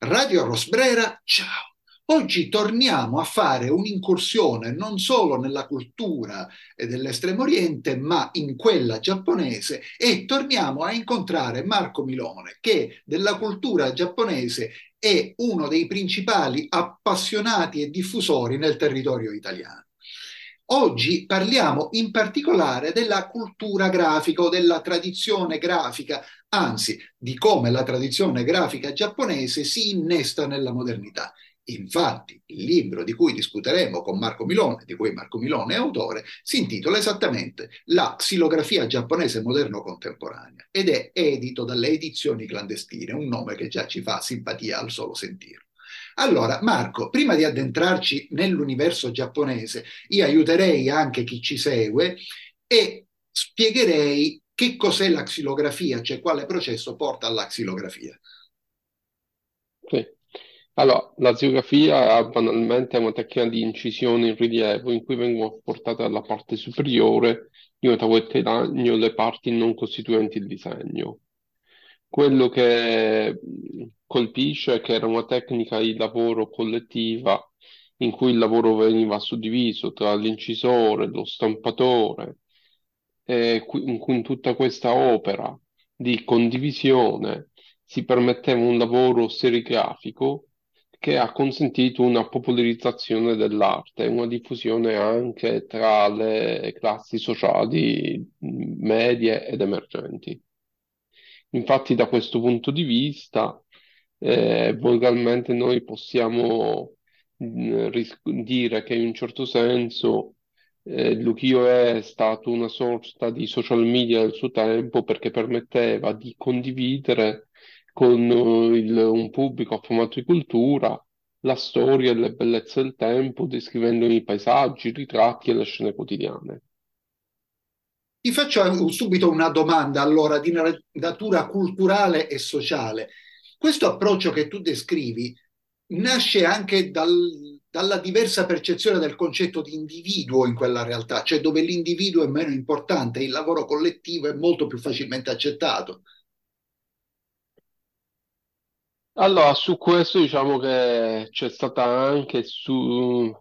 Radio Rosbrera, ciao! Oggi torniamo a fare un'incursione non solo nella cultura dell'Estremo Oriente, ma in quella giapponese e torniamo a incontrare Marco Milone, che della cultura giapponese è uno dei principali appassionati e diffusori nel territorio italiano. Oggi parliamo in particolare della cultura grafica o della tradizione grafica, anzi di come la tradizione grafica giapponese si innesta nella modernità. Infatti, il libro di cui discuteremo con Marco Milone, di cui Marco Milone è autore, si intitola esattamente La xilografia giapponese moderno-contemporanea ed è edito dalle edizioni clandestine, un nome che già ci fa simpatia al solo sentirlo. Allora, Marco, prima di addentrarci nell'universo giapponese, io aiuterei anche chi ci segue e spiegherei che cos'è la xilografia, cioè quale processo porta alla xilografia. Sì. Allora, la xilografia banalmente è una tecnica di incisione in rilievo in cui vengono portate alla parte superiore di un tavolino le parti non costituenti il disegno. Quello che colpisce è che era una tecnica di lavoro collettiva in cui il lavoro veniva suddiviso tra l'incisore, lo stampatore, e in cui in tutta questa opera di condivisione si permetteva un lavoro serigrafico che ha consentito una popolarizzazione dell'arte, una diffusione anche tra le classi sociali medie ed emergenti. Infatti, da questo punto di vista, eh, volgarmente noi possiamo dire che in un certo senso eh, l'ukiyo-e è stato una sorta di social media del suo tempo perché permetteva di condividere con uh, il- un pubblico affamato di cultura la storia e le bellezze del tempo, descrivendone i paesaggi, i ritratti e le scene quotidiane. Ti faccio subito una domanda allora di natura culturale e sociale. Questo approccio che tu descrivi nasce anche dal, dalla diversa percezione del concetto di individuo in quella realtà, cioè dove l'individuo è meno importante, il lavoro collettivo è molto più facilmente accettato. Allora, su questo diciamo che c'è stata anche su,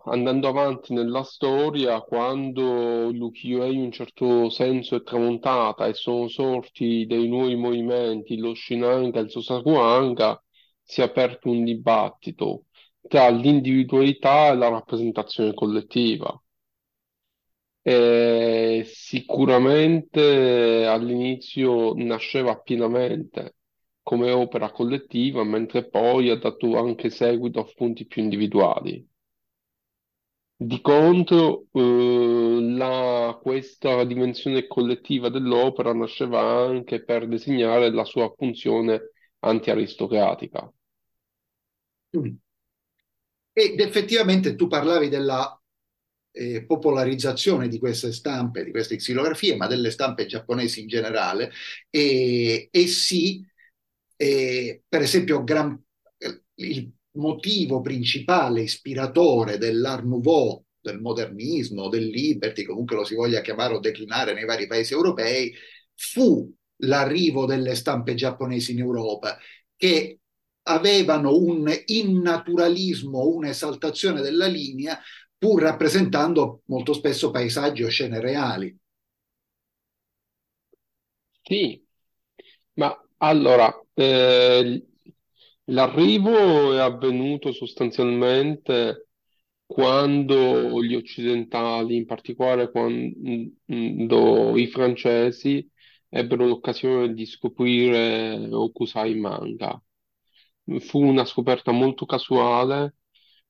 andando avanti nella storia, quando l'ukiyo-e in un certo senso è tramontata e sono sorti dei nuovi movimenti, lo Shinanga e il Sosakuhanga, si è aperto un dibattito tra l'individualità e la rappresentazione collettiva. E sicuramente all'inizio nasceva pienamente come opera collettiva, mentre poi ha dato anche seguito a spunti più individuali. Di contro, eh, la- questa dimensione collettiva dell'opera nasceva anche per designare la sua funzione anti-aristocratica. Mm. Ed effettivamente tu parlavi della eh, popolarizzazione di queste stampe, di queste xilografie, ma delle stampe giapponesi in generale, e, e sì, eh, per esempio, gran, il motivo principale ispiratore dell'Art Nouveau, del modernismo, del liberty, comunque lo si voglia chiamare o declinare nei vari paesi europei, fu l'arrivo delle stampe giapponesi in Europa, che avevano un innaturalismo, un'esaltazione della linea, pur rappresentando molto spesso paesaggi o scene reali. Sì, ma allora, eh, l'arrivo è avvenuto sostanzialmente quando gli occidentali, in particolare quando i francesi, ebbero l'occasione di scoprire Okusai manga. Fu una scoperta molto casuale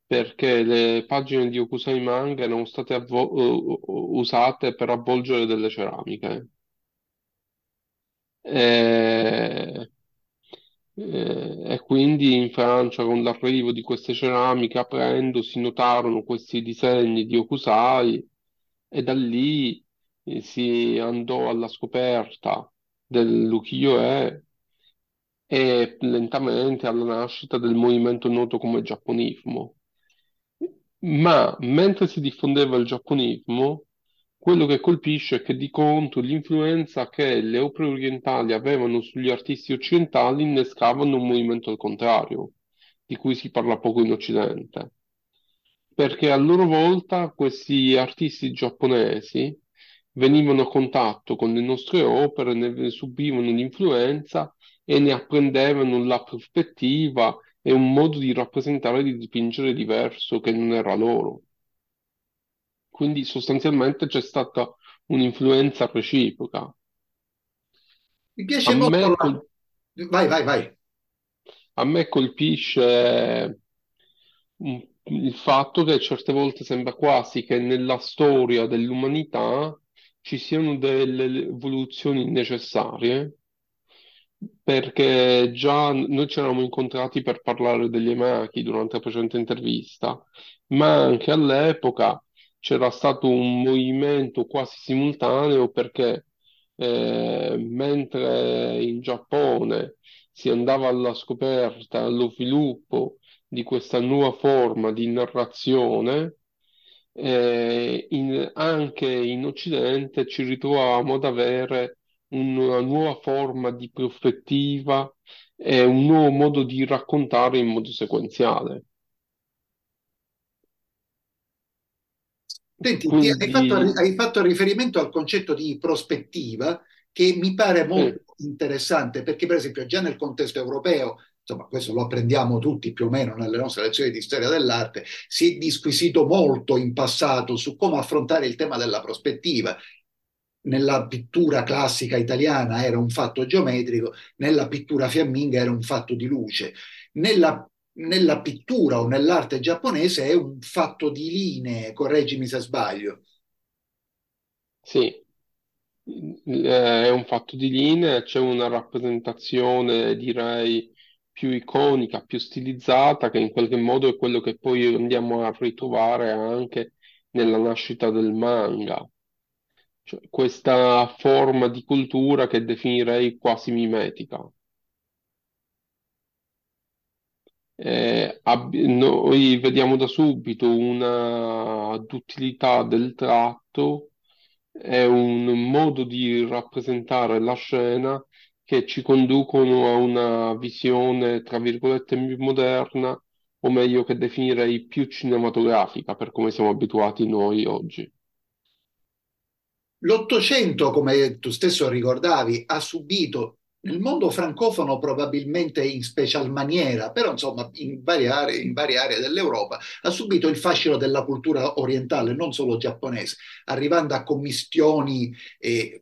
perché le pagine di Okusai manga erano state eh, usate per avvolgere delle ceramiche. E, eh, e quindi in Francia, con l'arrivo di queste ceramiche, aprendo, si notarono questi disegni di Okusai e da lì eh, si andò alla scoperta dell'ukiyo-e e lentamente alla nascita del movimento noto come giapponismo. Ma mentre si diffondeva il giapponismo, quello che colpisce è che di contro l'influenza che le opere orientali avevano sugli artisti occidentali innescavano un movimento al contrario, di cui si parla poco in Occidente, perché a loro volta questi artisti giapponesi venivano a contatto con le nostre opere, ne subivano l'influenza e ne apprendevano la prospettiva e un modo di rappresentare e di dipingere diverso che non era loro. Quindi sostanzialmente c'è stata un'influenza reciproca. Mi piace A molto me, la... col- Vai, vai, vai. a me colpisce il fatto che certe volte sembra quasi che nella storia dell'umanità ci siano delle evoluzioni necessarie perché già noi ci eravamo incontrati per parlare degli Emaki durante la precedente intervista, ma anche all'epoca c'era stato un movimento quasi simultaneo perché eh, mentre in Giappone si andava alla scoperta, allo sviluppo di questa nuova forma di narrazione, eh, in- anche in Occidente ci ritrovavamo ad avere una nuova forma di prospettiva e un nuovo modo di raccontare in modo sequenziale. Senti, ti- hai fatto, Quindi, hai fatto riferimento al concetto di prospettiva che mi pare sì, molto interessante perché, per esempio, già nel contesto europeo, insomma, questo lo apprendiamo tutti più o meno nelle nostre lezioni di storia dell'arte, si è disquisito molto in passato su come affrontare il tema della prospettiva. Nella pittura classica italiana era un fatto geometrico, nella pittura fiamminga era un fatto di luce. Nella nella pittura o nell'arte giapponese è un fatto di linee, correggimi se sbaglio. sì, eh, è un fatto di linea, c'è una rappresentazione, direi, più iconica, più stilizzata, che in qualche modo è quello che poi andiamo a ritrovare anche nella nascita del manga. Cioè, questa forma di cultura che definirei quasi mimetica. Eh, noi vediamo da subito una duttilità del tratto e un modo di rappresentare la scena che ci conducono a una visione, tra virgolette, più moderna, o meglio che definirei più cinematografica, per come siamo abituati noi oggi. L'Ottocento, come tu stesso ricordavi, ha subito nel mondo francofono probabilmente in special maniera, però insomma in varie aree, in varie aree dell'Europa, ha subito il fascino della cultura orientale, non solo giapponese, arrivando a commistioni eh,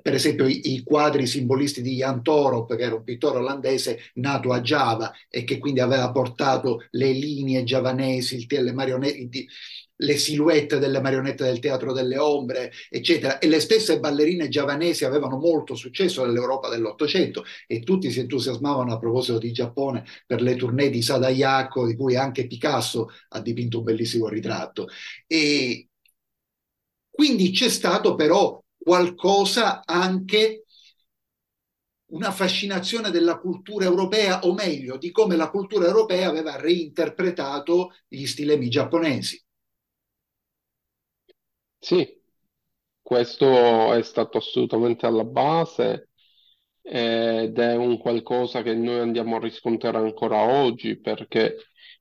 per esempio i, i, quadri simbolisti di Jan Torup, che era un pittore olandese nato a Java e che quindi aveva portato le linee giavanesi, le marionette, le silhouette delle marionette del teatro delle ombre, eccetera. E le stesse ballerine giavanesi avevano molto successo nell'Europa dell'Ottocento e tutti si entusiasmavano a proposito di Giappone per le tournée di Sadayako, di cui anche Picasso ha dipinto un bellissimo ritratto. E quindi c'è stato però qualcosa anche una fascinazione della cultura europea, o meglio, di come la cultura europea aveva reinterpretato gli stilemi giapponesi. Sì, questo è stato assolutamente alla base ed è un qualcosa che noi andiamo a riscontrare ancora oggi perché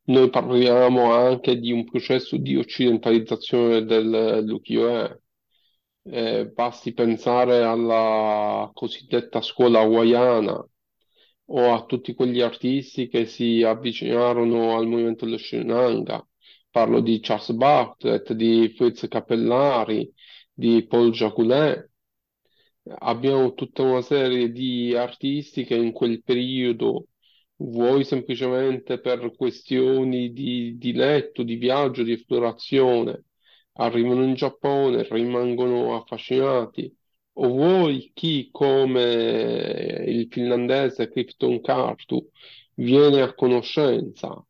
noi parliamo anche di un processo di occidentalizzazione dell'ukiyo-e. Eh, basti pensare alla cosiddetta scuola hawaiana o a tutti quegli artisti che si avvicinarono al movimento dello Sri Parlo di Charles Bartlett, di Fritz Cappellari, di Paul Jacoulet. Abbiamo tutta una serie di artisti che in quel periodo, vuoi semplicemente per questioni di, di letto, di viaggio, di esplorazione, arrivano in Giappone, rimangono affascinati, o vuoi chi come il finlandese Clifton Cartu viene a conoscenza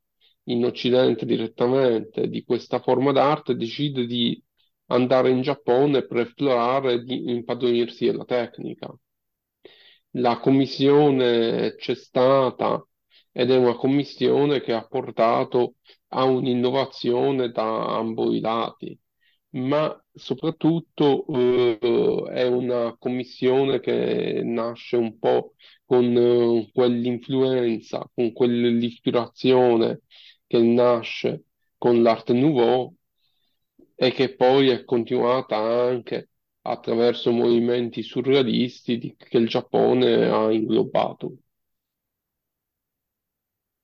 in Occidente direttamente di questa forma d'arte, decide di andare in Giappone per esplorare e impadronirsi della tecnica. La commissione c'è stata ed è una commissione che ha portato a un'innovazione da ambo i lati, ma soprattutto eh, è una commissione che nasce un po' con eh, quell'influenza, con quell'ispirazione che nasce con l'Arte Nouveau e che poi è continuata anche attraverso movimenti surrealisti che il Giappone ha inglobato.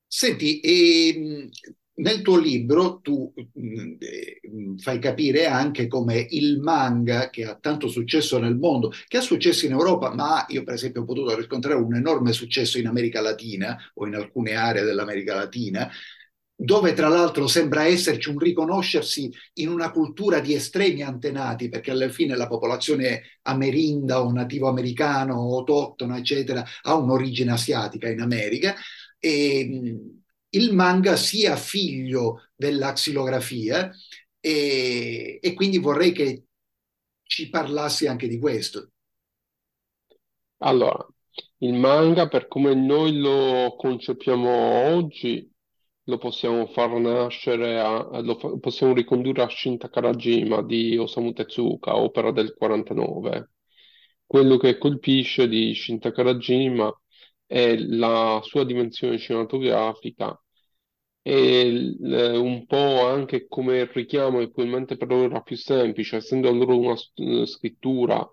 Senti, e, nel tuo libro tu mh, eh, fai capire anche come il manga, che ha tanto successo nel mondo, che ha successo in Europa, ma io per esempio ho potuto riscontrare un enorme successo in America Latina o in alcune aree dell'America Latina, dove tra l'altro sembra esserci un riconoscersi in una cultura di estremi antenati, perché alla fine la popolazione amerinda o nativo americano o autoctona, eccetera, ha un'origine asiatica in America e il manga sia figlio della xilografia e, e quindi vorrei che ci parlassi anche di questo. Allora, il manga, per come noi lo concepiamo oggi, lo possiamo far nascere, a, lo fa- possiamo ricondurre a Shin Takarajima di Osamu Tezuka, opera del 49. Quello che colpisce di Shin Takarajima è la sua dimensione cinematografica e l- un po' anche come richiamo, e probabilmente per loro era più semplice, essendo loro una s- scrittura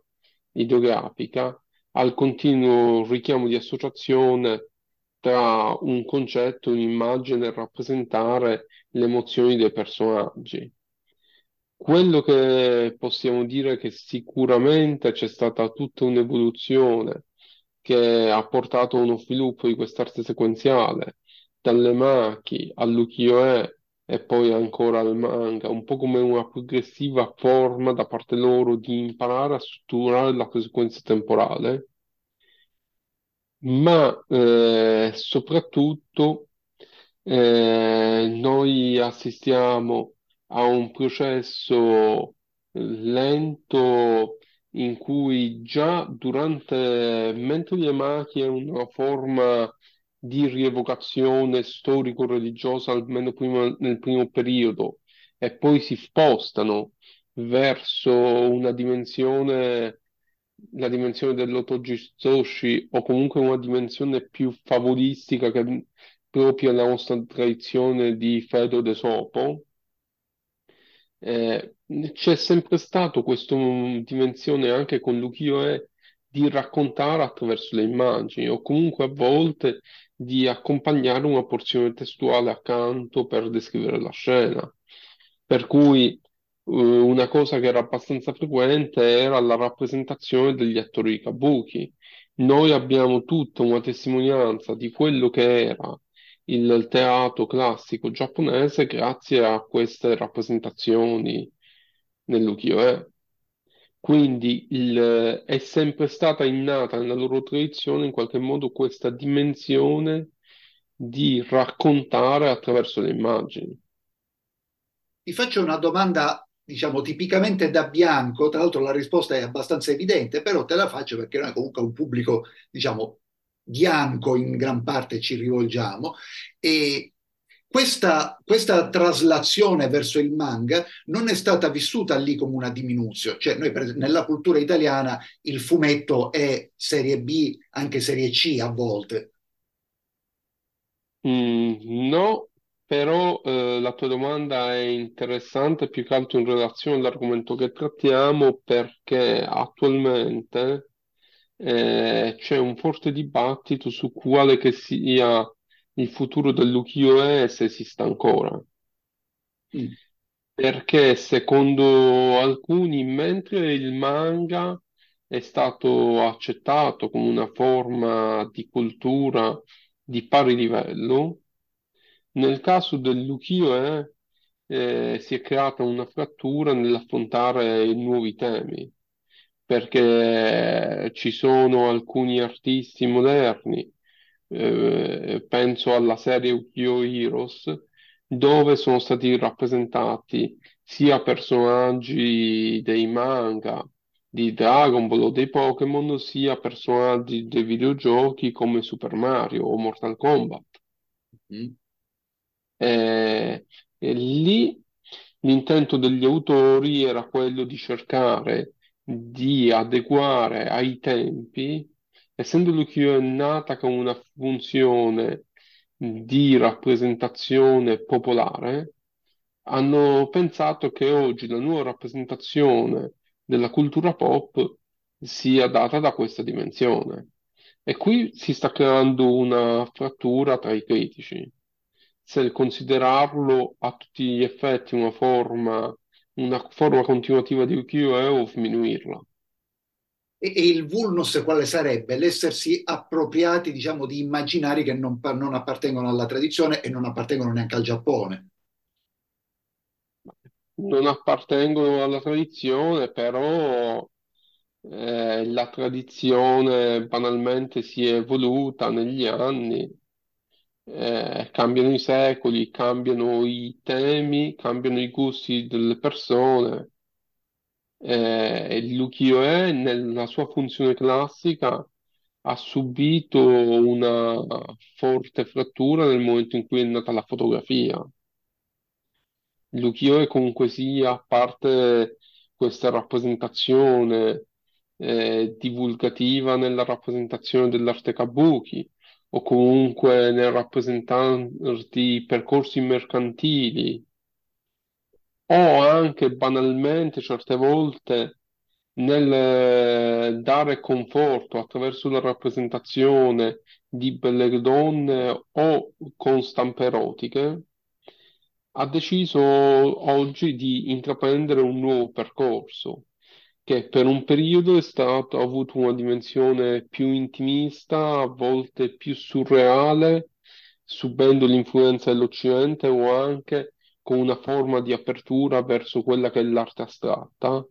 ideografica, al continuo richiamo di associazione tra un concetto, un'immagine rappresentare le emozioni dei personaggi. Quello che possiamo dire è che sicuramente c'è stata tutta un'evoluzione che ha portato a uno sviluppo di quest'arte sequenziale, dalle Maki all'ukiyo-e e poi ancora al manga, un po' come una progressiva forma da parte loro di imparare a strutturare la sequenza temporale ma eh, soprattutto eh, noi assistiamo a un processo lento in cui già durante, mentre le macchie è una forma di rievocazione storico-religiosa, almeno prima- nel primo periodo, e poi si spostano verso una dimensione la dimensione dell'autogistoshi o comunque una dimensione più favolistica che proprio la nostra tradizione di Fedro de Sopo, eh, c'è sempre stato questa dimensione anche con l'ukiyo-e di raccontare attraverso le immagini o comunque a volte di accompagnare una porzione testuale accanto per descrivere la scena. Per cui una cosa che era abbastanza frequente era la rappresentazione degli attori kabuki. Noi abbiamo tutta una testimonianza di quello che era il teatro classico giapponese grazie a queste rappresentazioni nell'ukiyo-e. Quindi il- è sempre stata innata nella loro tradizione in qualche modo questa dimensione di raccontare attraverso le immagini. Ti faccio una domanda, diciamo, tipicamente da bianco, tra l'altro la risposta è abbastanza evidente, però te la faccio perché noi comunque un pubblico, diciamo, bianco in gran parte ci rivolgiamo e questa, questa traslazione verso il manga non è stata vissuta lì come una diminuzione, cioè noi per nella cultura italiana il fumetto è serie B, anche serie C a volte. Mm, no, però eh, la tua domanda è interessante più che altro in relazione all'argomento che trattiamo perché attualmente eh, c'è un forte dibattito su quale che sia il futuro dell'ukiyo-e se esista ancora. Mm. Perché secondo alcuni, mentre il manga è stato accettato come una forma di cultura di pari livello, nel caso dell'ukiyo-e eh, si è creata una frattura nell'affrontare i nuovi temi, perché ci sono alcuni artisti moderni, eh, penso alla serie Ukiyo Heroes, dove sono stati rappresentati sia personaggi dei manga, di Dragon Ball o dei Pokémon, sia personaggi dei videogiochi come Super Mario o Mortal Kombat. Mm. Eh, lì l'intento degli autori era quello di cercare di adeguare ai tempi essendo l'ukiyo-e nata con una funzione di rappresentazione popolare, hanno pensato che oggi la nuova rappresentazione della cultura pop sia data da questa dimensione. E qui si sta creando una frattura tra i critici. Se considerarlo a tutti gli effetti una forma, una forma continuativa di ukiyo-e o sminuirla. E, e, il vulnus quale sarebbe? L'essersi appropriati, diciamo, di immaginari che non, non appartengono alla tradizione e non appartengono neanche al Giappone non appartengono alla tradizione, però eh, la tradizione banalmente si è evoluta negli anni, eh, cambiano i secoli, cambiano i temi, cambiano i gusti delle persone. Eh, l'ukiyo-e nella sua funzione classica ha subito una forte frattura nel momento in cui è nata la fotografia. L'ukiyo-e comunque sia, a parte questa rappresentazione eh, divulgativa nella rappresentazione dell'arte kabuki, o comunque nel rappresentarti percorsi mercantili, o anche banalmente certe volte nel eh, dare conforto attraverso la rappresentazione di belle donne o con stampe erotiche, ha deciso oggi di intraprendere un nuovo percorso che per un periodo è stato, ha avuto una dimensione più intimista, a volte più surreale, subendo l'influenza dell'Occidente o anche con una forma di apertura verso quella che è l'arte astratta.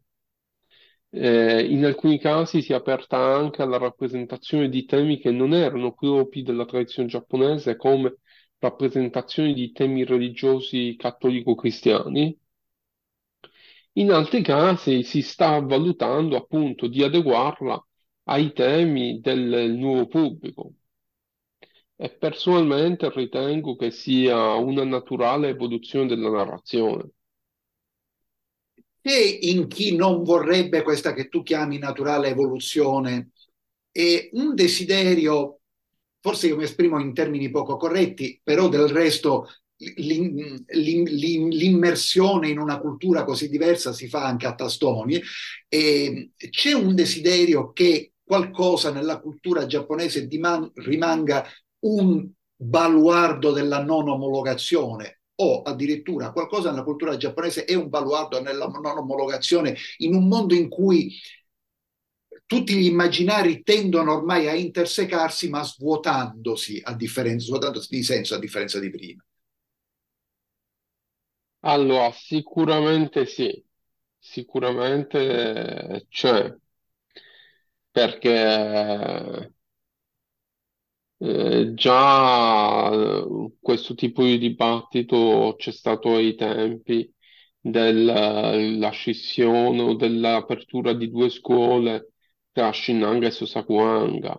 Eh, in alcuni casi si è aperta anche alla rappresentazione di temi che non erano propri della tradizione giapponese, come rappresentazioni di temi religiosi cattolico-cristiani. In altri casi si sta valutando appunto di adeguarla ai temi del nuovo pubblico e personalmente ritengo che sia una naturale evoluzione della narrazione. E in chi non vorrebbe questa che tu chiami naturale evoluzione è un desiderio forse io mi esprimo in termini poco corretti, però del resto l'immersione in una cultura così diversa si fa anche a tastoni e c'è un desiderio che qualcosa nella cultura giapponese rimanga un baluardo della non omologazione o addirittura qualcosa nella cultura giapponese è un baluardo nella non omologazione in un mondo in cui tutti gli immaginari tendono ormai a intersecarsi, ma svuotandosi, a differenza, svuotandosi di senso a differenza di prima. Allora, sicuramente sì, sicuramente c'è, perché eh, già eh, questo tipo di dibattito c'è stato ai tempi della scissione o dell'apertura di due scuole tra Shinanga e Sosakuanga.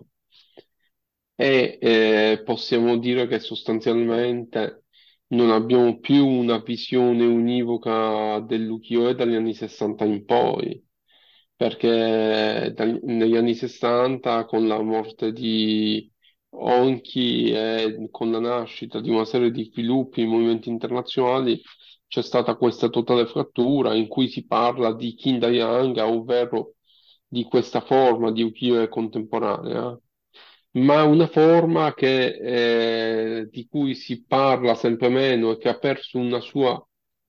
E eh, possiamo dire che sostanzialmente non abbiamo più una visione univoca dell'ukiyo-e dagli anni 60 in poi, perché dagli- negli anni 60 con la morte di Onchi e con la nascita di una serie di sviluppi in movimenti internazionali c'è stata questa totale frattura in cui si parla di Kindayanga, ovvero di questa forma di ukiyo-e contemporanea, ma una forma che, eh, di cui si parla sempre meno e che ha perso una sua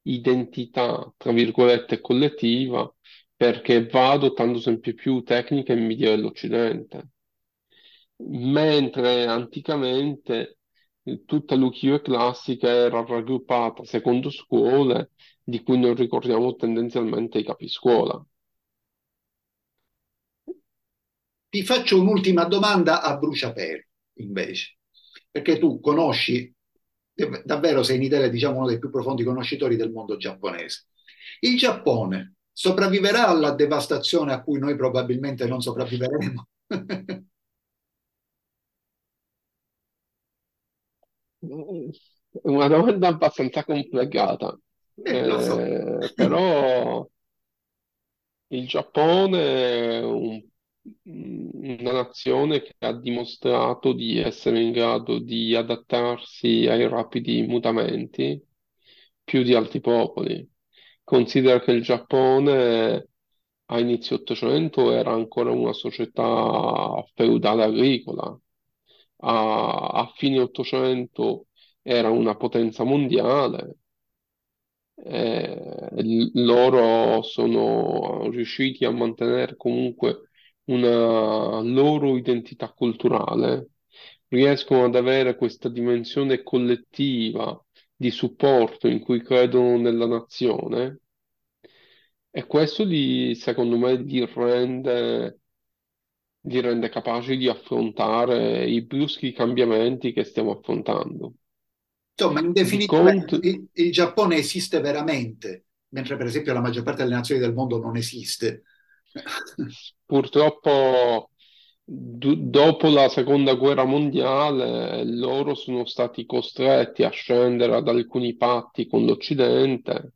identità, tra virgolette, collettiva, perché va adottando sempre più tecniche e media dell'Occidente. Mentre anticamente eh, tutta l'ukiyo-e classica era raggruppata secondo scuole di cui noi ricordiamo tendenzialmente i capiscuola. Ti faccio un'ultima domanda a bruciapelo, invece, perché tu conosci, davvero sei in Italia diciamo uno dei più profondi conoscitori del mondo giapponese. Il Giappone sopravviverà alla devastazione a cui noi probabilmente non sopravviveremo? Una domanda abbastanza complicata, Eh, so. Eh, però il Giappone un una nazione che ha dimostrato di essere in grado di adattarsi ai rapidi mutamenti più di altri popoli. Considera che il Giappone a inizio Ottocento era ancora una società feudale agricola, a, a fine Ottocento era una potenza mondiale, eh, loro sono riusciti a mantenere comunque una loro identità culturale, riescono ad avere questa dimensione collettiva di supporto in cui credono nella nazione e questo li, secondo me li rende, li rende capaci di affrontare i bruschi cambiamenti che stiamo affrontando. Insomma, in definitiva, conto... il, il Giappone esiste veramente, mentre per esempio la maggior parte delle nazioni del mondo non esiste. Purtroppo, d- dopo la seconda guerra mondiale, loro sono stati costretti a scendere ad alcuni patti con l'Occidente.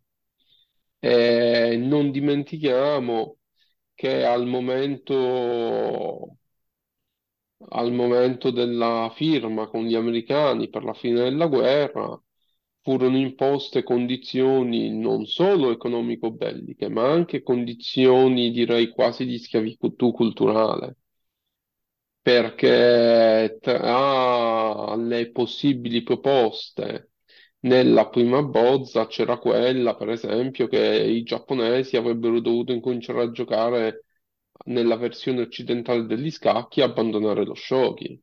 E non dimentichiamo che al momento al momento della firma con gli americani per la fine della guerra, furono imposte condizioni non solo economico-belliche, ma anche condizioni, direi, quasi di schiavitù culturale, perché tra le possibili proposte nella prima bozza c'era quella, per esempio, che i giapponesi avrebbero dovuto incominciare a giocare nella versione occidentale degli scacchi abbandonare lo shogi.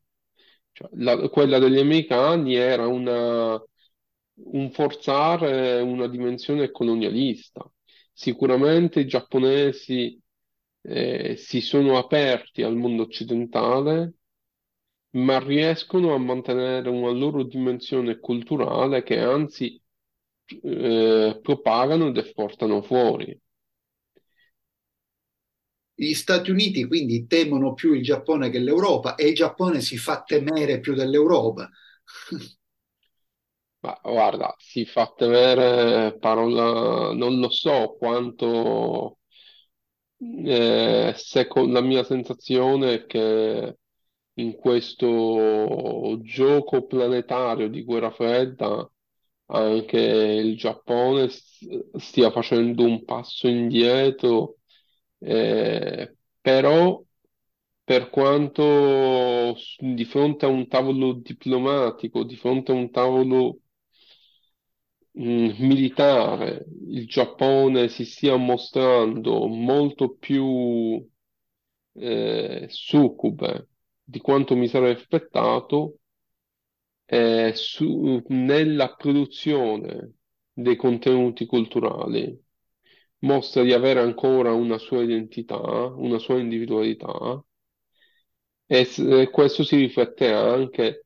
Cioè, la- quella degli americani era una- un forzare una dimensione colonialista. Sicuramente i giapponesi eh, si sono aperti al mondo occidentale, ma riescono a mantenere una loro dimensione culturale che anzi eh, propagano ed esportano fuori. Gli Stati Uniti quindi temono più il Giappone che l'Europa e il Giappone si fa temere più dell'Europa. Guarda, si fa temere parola, non lo so quanto, eh, seco- la mia sensazione è che in questo gioco planetario di guerra fredda anche il Giappone stia facendo un passo indietro eh, però, per quanto di fronte a un tavolo diplomatico, di fronte a un tavolo militare, il Giappone si stia mostrando molto più eh, succube di quanto mi sarei aspettato, eh, su- nella produzione dei contenuti culturali. Mostra di avere ancora una sua identità, una sua individualità. E questo si riflette anche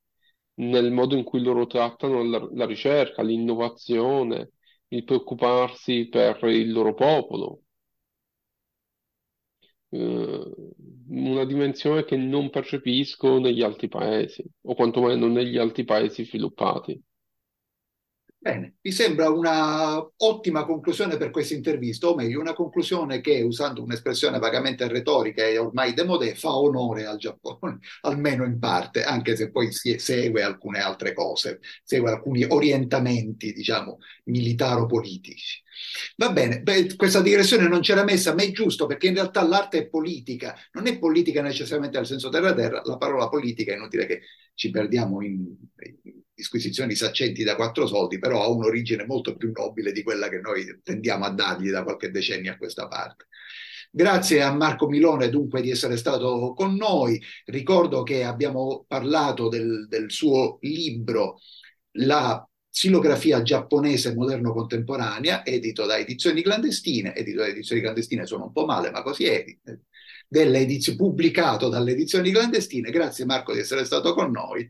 nel modo in cui loro trattano la, la ricerca, l'innovazione, il preoccuparsi per il loro popolo. Eh, una dimensione che non percepisco negli altri paesi, o quantomeno negli altri paesi sviluppati. Bene, mi sembra una ottima conclusione per questa intervista, o meglio, una conclusione che, usando un'espressione vagamente retorica e ormai demodè, fa onore al Giappone, almeno in parte, anche se poi segue alcune altre cose, segue alcuni orientamenti, diciamo, militaro-politici. Va bene, beh, questa digressione non c'era messa, ma è giusto perché in realtà l'arte è politica, non è politica necessariamente nel senso terra-terra, la parola politica è inutile che ci perdiamo in, in disquisizioni saccenti da quattro soldi, però ha un'origine molto più nobile di quella che noi tendiamo a dargli da qualche decennio a questa parte. Grazie a Marco Milone dunque di essere stato con noi. Ricordo che abbiamo parlato del, del suo libro La xilografia giapponese moderno-contemporanea, edito da Edizioni Clandestine, edito da Edizioni Clandestine sono un po' male, ma così è, pubblicato dalle Edizioni Clandestine. Grazie Marco di essere stato con noi.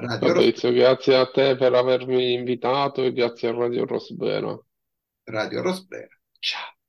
Radio Fabrizio, grazie a te per avermi invitato e grazie a Radio Rosbrera. Radio Rosbrera. Ciao.